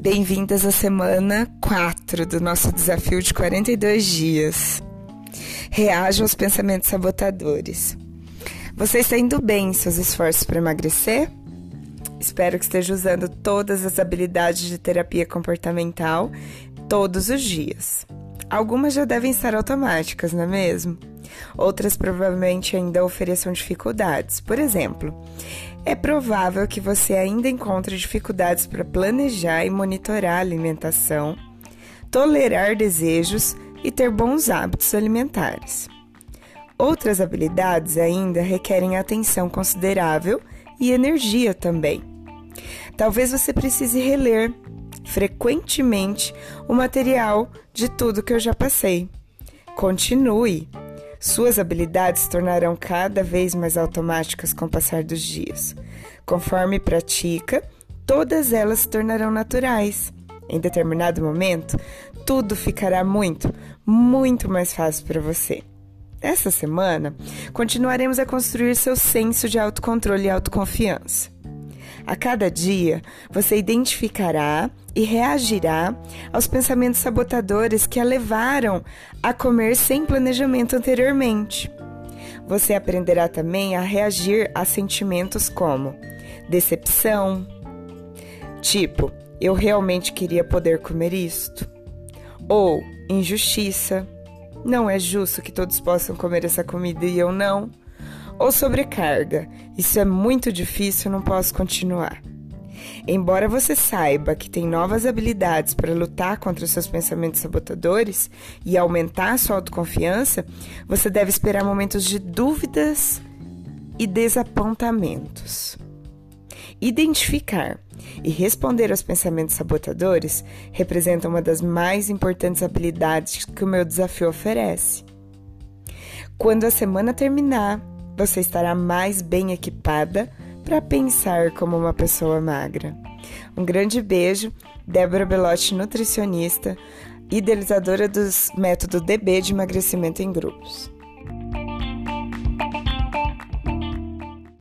Bem-vindas à semana 4 do nosso desafio de 42 dias. Reaja aos pensamentos sabotadores. Você está indo bem em seus esforços para emagrecer? Espero que esteja usando todas as habilidades de terapia comportamental todos os dias. Algumas já devem estar automáticas, não é mesmo? Outras provavelmente ainda ofereçam dificuldades. Por exemplo, é provável que você ainda encontre dificuldades para planejar e monitorar a alimentação, tolerar desejos e ter bons hábitos alimentares. Outras habilidades ainda requerem atenção considerável e energia também. Talvez você precise reler frequentemente o material de tudo que eu já passei. Continue. Suas habilidades se tornarão cada vez mais automáticas com o passar dos dias. Conforme pratica, todas elas se tornarão naturais. Em determinado momento, tudo ficará muito, muito mais fácil para você. Essa semana, continuaremos a construir seu senso de autocontrole e autoconfiança. A cada dia, você identificará e reagirá aos pensamentos sabotadores que a levaram a comer sem planejamento anteriormente. Você aprenderá também a reagir a sentimentos como decepção, tipo, eu realmente queria poder comer isto, ou injustiça, não é justo que todos possam comer essa comida e eu não ou sobrecarga. Isso é muito difícil, não posso continuar. Embora você saiba que tem novas habilidades para lutar contra os seus pensamentos sabotadores e aumentar sua autoconfiança, você deve esperar momentos de dúvidas e desapontamentos. Identificar e responder aos pensamentos sabotadores representa uma das mais importantes habilidades que o meu desafio oferece. Quando a semana terminar, você estará mais bem equipada para pensar como uma pessoa magra. Um grande beijo, Débora Belotti, nutricionista, idealizadora dos métodos DB de emagrecimento em grupos.